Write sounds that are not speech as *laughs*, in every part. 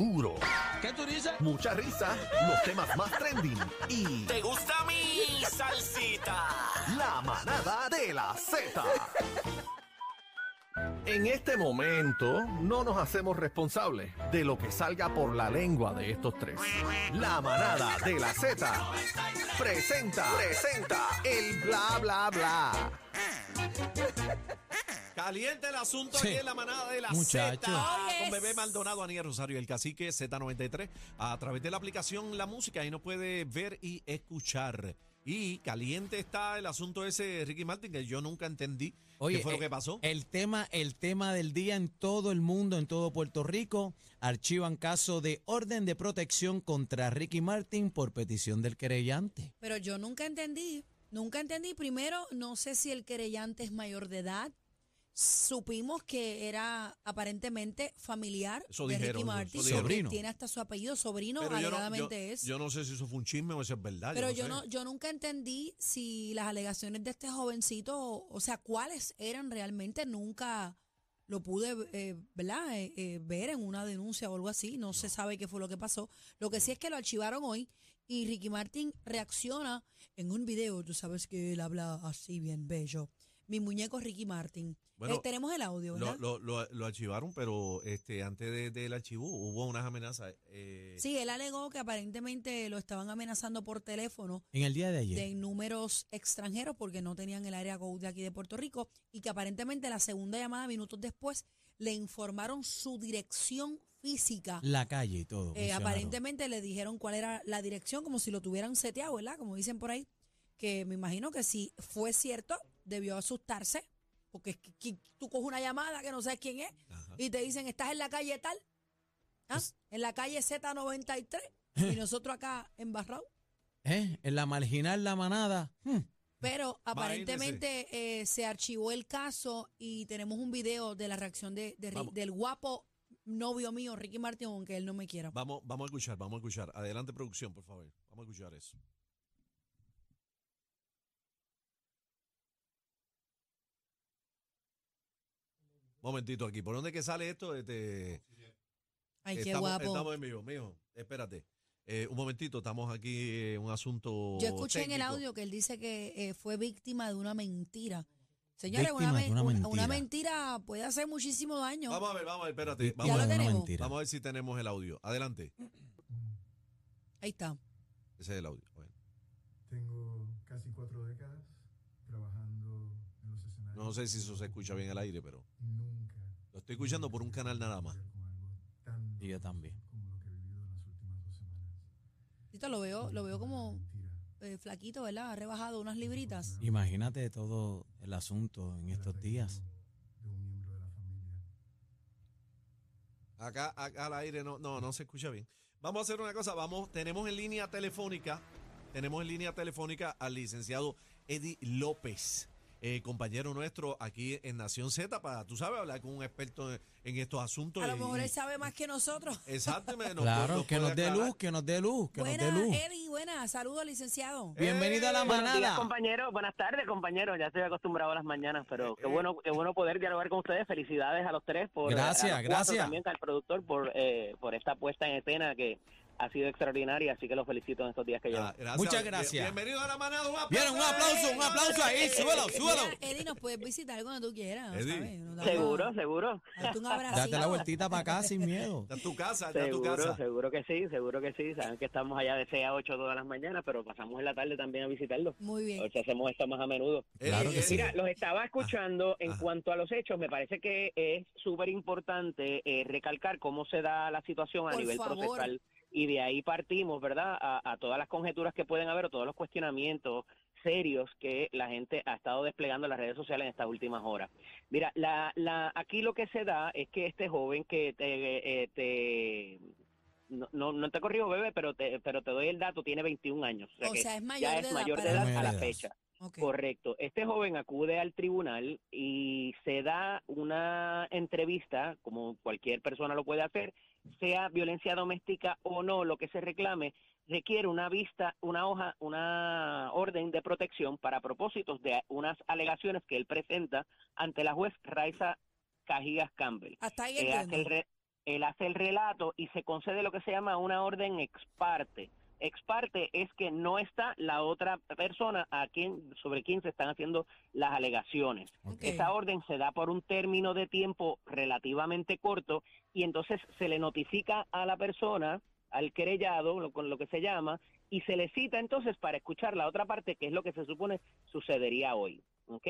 duro, ¿Qué tú dices? mucha risa, los temas más trending y ¿Te gusta mi salsita? la manada de la Z. En este momento no nos hacemos responsables de lo que salga por la lengua de estos tres. La manada de la Z presenta, presenta el bla bla bla. Caliente el asunto Sí. aquí en la manada de la Muchacho. Z. Oh, yes. Con Bebé Maldonado, Aniel Rosario y el cacique Z93. A través de la aplicación La Música, ahí nos puede ver y escuchar. Y caliente está el asunto ese de Ricky Martin, que yo nunca entendí qué fue lo eh, que pasó. El tema, el tema del día en todo el mundo, en todo Puerto Rico, archivan caso de orden de protección contra Ricky Martin por petición del querellante. Pero yo nunca entendí, nunca entendí. Primero, no sé si el querellante es mayor de edad. Supimos que era aparentemente familiar Eso de dijeron, Ricky eso Martin. dijeron. Sobrino. Tiene hasta su apellido, sobrino, Pero yo no, alegadamente yo- es. yo no sé si eso fue un chisme o eso es verdad. Pero yo no, no, sé. yo nunca entendí si las alegaciones de este jovencito, o, o sea, cuáles eran realmente, nunca lo pude, eh, ¿verdad? Eh, eh, ver en una denuncia o algo así. No, se sabe qué fue lo que pasó. Lo que sí es que lo archivaron hoy y Ricky Martin reacciona en un video. Tú sabes que él habla así bien bello. Mi muñeco Ricky Martin. Bueno, Eh, tenemos el audio, Lo, ¿verdad? lo, lo, lo archivaron, pero este antes de- del archivo hubo unas amenazas. eh, Sí, él alegó que aparentemente lo estaban amenazando por teléfono En el día de ayer. de números extranjeros porque no tenían el área code de aquí de Puerto Rico y que aparentemente la segunda llamada minutos después le informaron su dirección física. la calle y todo. Eh, mencionaron. aparentemente le dijeron cuál era la dirección como si lo tuvieran seteado, ¿verdad? Como dicen por ahí, que me imagino que si fue cierto debió asustarse porque es que, que tú coges una llamada que no sabes quién es Ajá. y te dicen estás en la calle tal, ¿ah? en la calle Z93 *laughs* y nosotros acá en Barrao. ¿Eh? En la marginal, la manada. hmm, Pero aparentemente eh, se archivó el caso y tenemos un video de la reacción de, de del guapo novio mío, Ricky Martin, aunque él no me quiera. Vamos, vamos a escuchar, vamos a escuchar. Adelante, producción, por favor. Vamos a escuchar eso. Momentito aquí. ¿Por dónde que sale esto? Este, Ay, qué estamos, guapo. Estamos en vivo, mijo. Espérate. Eh, un momentito, estamos aquí en un asunto. Yo escuché en el audio que él dice que eh, fue víctima de una mentira. Señores, una, mentira. una mentira puede hacer muchísimo daño. Vamos a ver, vamos a ver, espérate. Vamos, lo a ver, una tenemos. mentira. vamos a ver si tenemos el audio. Adelante. Ahí está. Ese es el audio. Bueno, Tengo casi cuatro décadas trabajando en los escenarios. no sé si eso se escucha bien al aire, pero lo estoy escuchando por un canal nada más. Y yo también. como lo veo, lo veo como eh, flaquito, ¿verdad? Ha rebajado unas libritas. Imagínate todo el asunto en estos días. Acá, acá al aire no, no, no se escucha bien. Vamos a hacer una cosa, vamos, tenemos en línea telefónica, tenemos en línea telefónica al licenciado Eddie López, eh, compañero nuestro aquí en Nación Z, para, tú sabes, hablar con un experto en, en estos asuntos. A lo mejor y- él sabe más que nosotros. *laughs* Exactamente. nos Claro, nos que nos dé luz, que nos dé luz, que nos Buena, dé luz. Eddie, buena. Saludos, licenciado. Bienvenido a la Buenos días, manada. compañeros. Buenas tardes, compañeros. Ya estoy acostumbrado a las mañanas, pero qué Eh, bueno, qué bueno poder dialogar con ustedes. Felicidades a los tres por Gracias, a los cuatro gracias. También al productor por eh, por esta puesta en escena que ha sido extraordinaria. Así que los felicito en estos días que llevan. Ah, gracias. Muchas Bien- gracias. Bienvenido a la manada. Un aplauso. Vieron, un aplauso, un aplauso ahí, súbelo, súbelo. Eddie, nos puedes visitar cuando tú quieras. Eddie. ¿sabes? Nos damos- Seguro, seguro. darte un abracito. Date la vueltita para acá sin miedo. Está en tu casa, está tu Seguro, casa. seguro que sí, seguro que sí. Saben que estamos allá de 6 a 8 todas las mañanas, pero pasamos en la tarde también a visitarlos. Muy bien. hacemos esto más a menudo. Claro Eddie, que sí. Mira, los estaba escuchando en ajá. cuanto a los hechos. Me parece que es súper importante eh, recalcar cómo se da la situación a Por nivel favor. procesal y de ahí partimos, ¿verdad? A, a todas las conjeturas que pueden haber o todos los cuestionamientos serios que la gente ha estado desplegando en las redes sociales en estas últimas horas. Mira, la, la, aquí lo que se da es que este joven que te, eh, te no, no, no te corrijo, bebé, pero te, pero te doy el dato, tiene 21 años. O que sea, es mayor ya de es edad mayor de edad a la edad. fecha. Correcto. Este joven acude al tribunal y se da una entrevista, como cualquier persona lo puede hacer, sea violencia doméstica o no, lo que se reclame, requiere una vista, una hoja, una orden de protección para propósitos de unas alegaciones que él presenta ante la juez Raiza Cajigas Campbell. Hasta ahí que hace el entiendo. re- él hace el relato y se concede lo que se llama una orden ex parte. Ex parte es que no está la otra persona a quien, sobre quien se están haciendo las alegaciones. Esa orden se da por un término de tiempo relativamente corto y entonces se le notifica a la persona, al querellado, lo- con lo que se llama, y se le cita entonces para escuchar la otra parte, que es lo que se supone sucedería hoy. ¿ok?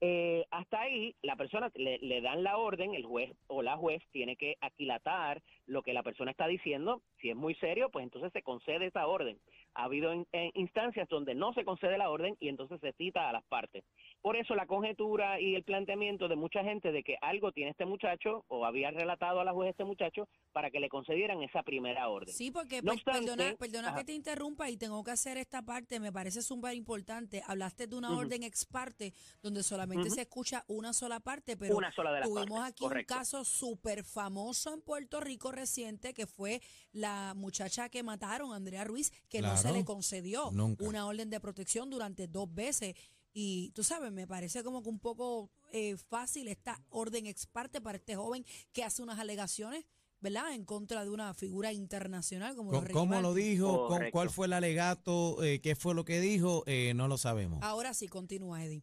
Eh, hasta ahí, la persona le, le dan la orden, el juez o la juez tiene que aquilatar lo que la persona está diciendo. Si es muy serio, pues entonces se concede esa orden. Ha habido in- en instancias donde no se concede la orden y entonces se cita a las partes. Por eso la conjetura y el planteamiento de mucha gente de que algo tiene este muchacho o había relatado a la juez este muchacho para que le concedieran esa primera orden. Sí, porque No per- obstante, perdona, perdona que te interrumpa y tengo que hacer esta parte, me parece súper importante. Hablaste de una orden ex parte donde solamente se escucha una sola parte, pero Una sola de las tuvimos partes, aquí correcto. un caso súper famoso en Puerto Rico reciente que fue la muchacha que mataron, Andrea Ruiz, que no se le concedió Nunca. una orden de protección durante dos veces. Y tú sabes, me parece como que un poco eh, fácil esta orden ex parte para este joven que hace unas alegaciones, ¿verdad? En contra de una figura internacional como lo ¿Cómo, cómo lo dijo? ¿Con- Correcto. ¿Cuál fue el alegato? Eh, ¿Qué fue lo que dijo? Eh, no lo sabemos. Ahora sí, continúa, Eddie.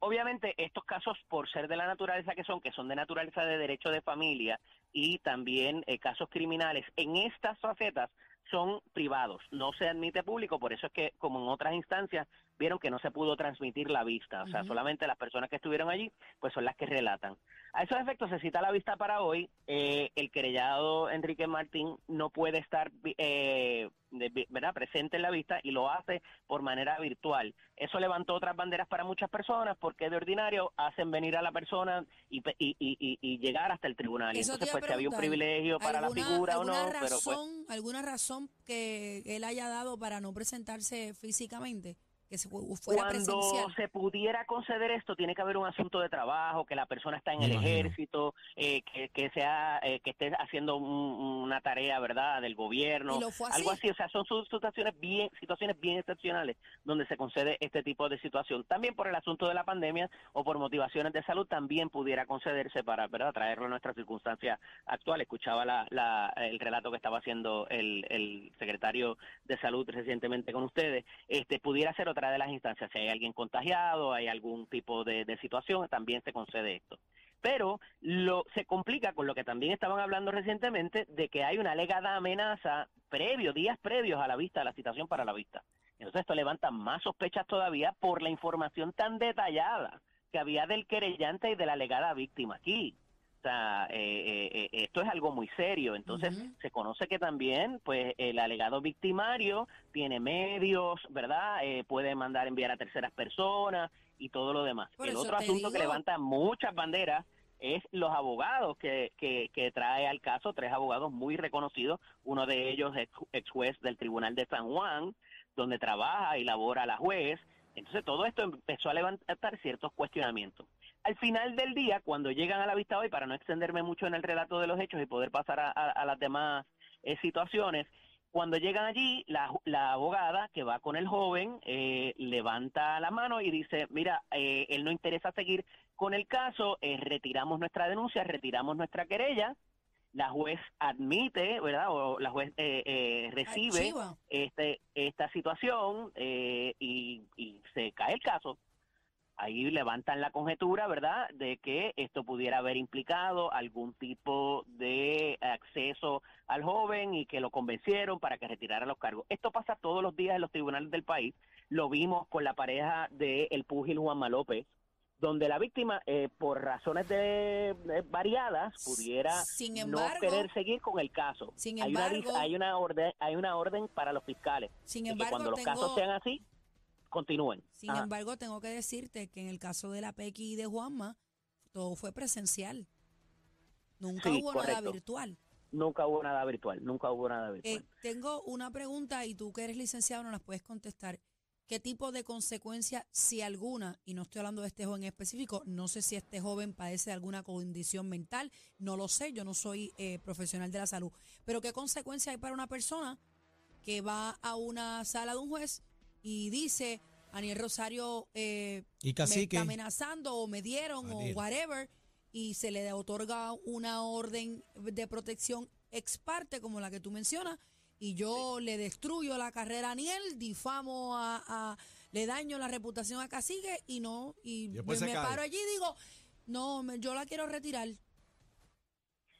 Obviamente estos casos, por ser de la naturaleza que son, que son de naturaleza de derecho de familia y también eh, casos criminales, en estas facetas son privados, no se admite público, por eso es que como en otras instancias vieron que no se pudo transmitir la vista, o sea, solamente las personas que estuvieron allí, pues son las que relatan. A esos efectos se cita la vista para hoy, eh, el querellado Enrique Martín no puede estar eh, de- ¿verdad? presente en la vista y lo hace por manera virtual. Eso levantó otras banderas para muchas personas porque de ordinario hacen venir a la persona y, y, y- y- y llegar hasta el tribunal. Y Eso entonces, pues, si había un privilegio para la ¿Alguna- figura o no, pero pues, ¿Alguna razón que él haya dado para no presentarse físicamente? Que se fu- fuera Cuando presencial. se pudiera conceder esto, tiene que haber un asunto de trabajo, que la persona está en el imagino. ejército, eh, que, que sea, eh, que esté haciendo un- una tarea, ¿verdad?, del gobierno, Y lo fue así. algo así. O sea, son situaciones bien, situaciones bien excepcionales donde se concede este tipo de situación. También por el asunto de la pandemia o por motivaciones de salud también pudiera concederse para, ¿verdad?, traerlo a nuestra circunstancia actual. Escuchaba la, la- el relato que estaba haciendo el, el secretario de salud recientemente con ustedes. Este pudiera ser otra de las instancias. Si hay alguien contagiado, hay algún tipo de, de situación, también se concede esto. Pero lo se complica con lo que también estaban hablando recientemente de que hay una alegada amenaza previo, días previos a la vista, a la citación para la vista. Entonces esto levanta más sospechas todavía por la información tan detallada que había del querellante y de la alegada víctima aquí. O sea, eh, eh, eh, esto es algo muy serio. Entonces, se conoce que también, pues, el alegado victimario tiene medios, ¿verdad? Eh, puede mandar enviar a terceras personas y todo lo demás. Por el otro asunto que levanta muchas banderas es los abogados que, que, que trae al caso, tres abogados muy reconocidos, uno de ellos es ex juez del Tribunal de San Juan, donde trabaja y labora la juez. Entonces todo esto empezó a levantar ciertos cuestionamientos. Al final del día, cuando llegan a la vista hoy, para no extenderme mucho en el relato de los hechos y poder pasar a, a- a las demás eh, situaciones, cuando llegan allí, la, la abogada que va con el joven eh, levanta la mano y dice, mira, eh, él no interesa seguir con el caso, eh, retiramos nuestra denuncia, retiramos nuestra querella, la juez admite, ¿verdad? O la juez eh, eh, recibe este, esta situación eh, y, y se cae el caso. Ahí levantan la conjetura, ¿verdad?, de que esto pudiera haber implicado algún tipo de acceso al joven y que lo convencieron para que retirara los cargos. Esto pasa todos los días en los tribunales del país. Lo vimos con la pareja del el púgil Juanma López, donde la víctima, eh, por razones de, de variadas, pudiera Sin no embargo- querer seguir con el caso. Sin hay, una, embargo- hay una orden, hay una orden para los fiscales Sin de que embargo, cuando los tengo- casos sean así, continúen. Sin Ajá. embargo, tengo que decirte que en el caso de la Pequi y de Juanma, todo fue presencial. Nunca Sí, hubo nada virtual. Nunca hubo nada virtual, nunca hubo nada virtual. Eh, tengo una pregunta y tú que eres licenciado no las puedes contestar. ¿Qué tipo de consecuencia, si alguna, y no estoy hablando de este joven en específico, no sé si este joven padece de alguna condición mental, no lo sé, yo no soy eh, profesional de la salud, pero qué consecuencia hay para una persona que va a una sala de un juez y dice, Aniel Rosario eh, Y me está amenazando o me dieron Aniel. o whatever, y se le otorga una orden de protección ex parte como la que tú mencionas y yo le destruyo la carrera a Aniel, difamo a, a- le daño la reputación a Cacique y no y, me, me paro allí y digo, no, me- yo la quiero retirar.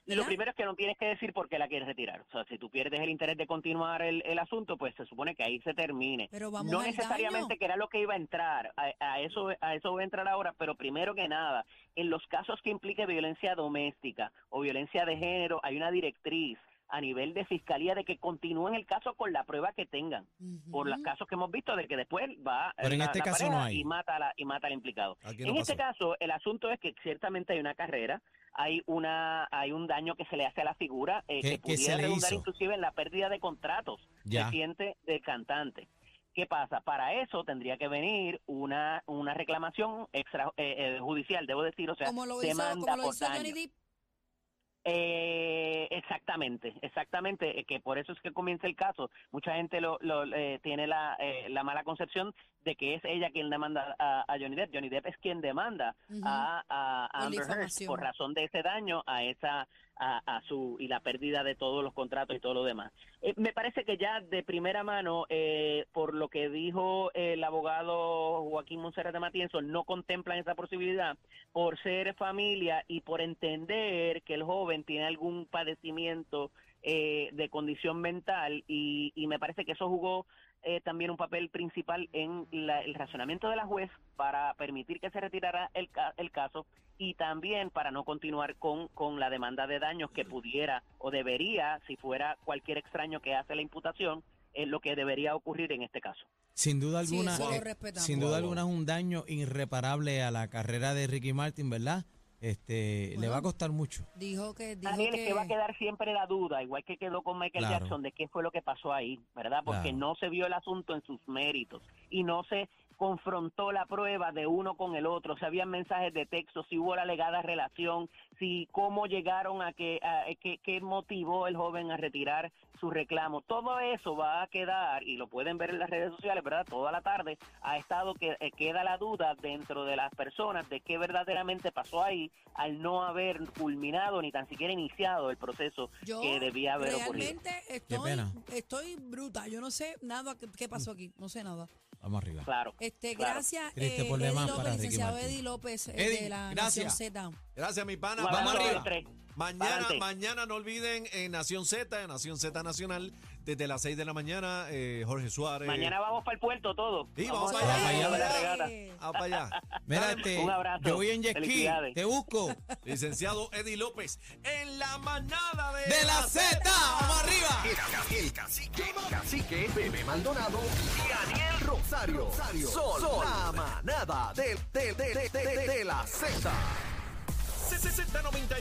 Lo primero es que no tienes que decir por qué la quieres retirar. O sea, si tú pierdes el interés de continuar el, el asunto, pues se supone que ahí se termine. Pero vamos no necesariamente daño. que era lo que iba a entrar, a, a eso a eso voy a entrar ahora, pero primero que nada, en los casos que implique violencia doméstica o violencia de género, hay una directriz a nivel de fiscalía de que continúen el caso con la prueba que tengan, por los casos que hemos visto de que después va Pero en la- este la caso no hay. y mata a la, y mata al implicado. En no este caso, el asunto es que ciertamente hay una carrera, hay una hay un daño que se le hace a la figura eh, ¿Qué- que pudiera redundar hizo? inclusive en la pérdida de contratos Ya. reciente del cantante. ¿Qué pasa? Para eso tendría que venir una una reclamación extra eh, eh, judicial, debo decir, o sea, como lo hizo, demanda como lo hizo Johnny daño. Depp. Eh, exactamente, exactamente, eh, que por eso es que comienza el caso. Mucha gente lo, lo, eh, tiene la, eh, la mala concepción de que es ella quien demanda a, a Johnny Depp. Johnny Depp es quien demanda a, a Amber Heard por razón de ese daño a esa a, a su y la pérdida de todos los contratos y todo lo demás. Eh, me parece que ya de primera mano, eh, por lo que dijo el abogado Joaquín Monserrat de Matienzo, no contemplan esa posibilidad por ser familia y por entender que el joven tiene algún padecimiento eh, de condición mental y, y me parece que eso jugó eh, también un papel principal en la- el razonamiento de la juez para permitir que se retirara el, ca- el caso y también para no continuar con, con la demanda de daños que pudiera o debería, si fuera cualquier extraño que hace la imputación, es lo que debería ocurrir en este caso. Sin duda alguna, eh, respetamos. sin duda alguna es un daño irreparable a la carrera de Ricky Martin, ¿verdad? Este, le va a costar mucho. Dijo que dijo Daniel, es que, que va a quedar siempre la duda, igual que quedó con Michael Claro. Jackson, de qué fue lo que pasó ahí, ¿verdad? Porque Claro. no se vio el asunto en sus méritos y no se confrontó la prueba de uno con el otro, si había mensajes de texto, si hubo la alegada relación, si cómo llegaron a que, a, que, qué motivó el joven a retirar su reclamo. Todo eso va a quedar, y lo pueden ver en las redes sociales, ¿verdad? Toda la tarde ha estado que eh, queda la duda dentro de las personas de qué verdaderamente pasó ahí al no haber culminado ni tan siquiera iniciado el proceso yo que debía haber ocurrido. realmente estoy, pena. estoy bruta. Yo no sé nada qué, qué pasó aquí. No sé nada. Vamos arriba. Claro. Este, Claro. gracias, eh, por Eddie demás López, licenciado. Eddie López eh, Eddie, de la gracias. Nación Z. Gracias, mi pana. Vamos arriba. Mañana, mañana no olviden en Nación Z, en Nación Z Nacional, desde las 6 de la mañana, eh, Jorge Suárez. Mañana vamos para el puerto todos. Sí, vamos para allá. Vamos. Ah, para allá. Mira, este, un abrazo. yo voy en jet ski, Felicidades. te busco. Licenciado Eddie López, en la manada de, De la Z, vamos arriba. El, ca- el cacique, cacique, Bebé Maldonado y Daniel Rosario. Rosario. Sol, Sol, la manada de, de, de, de, de, de la Z. Z90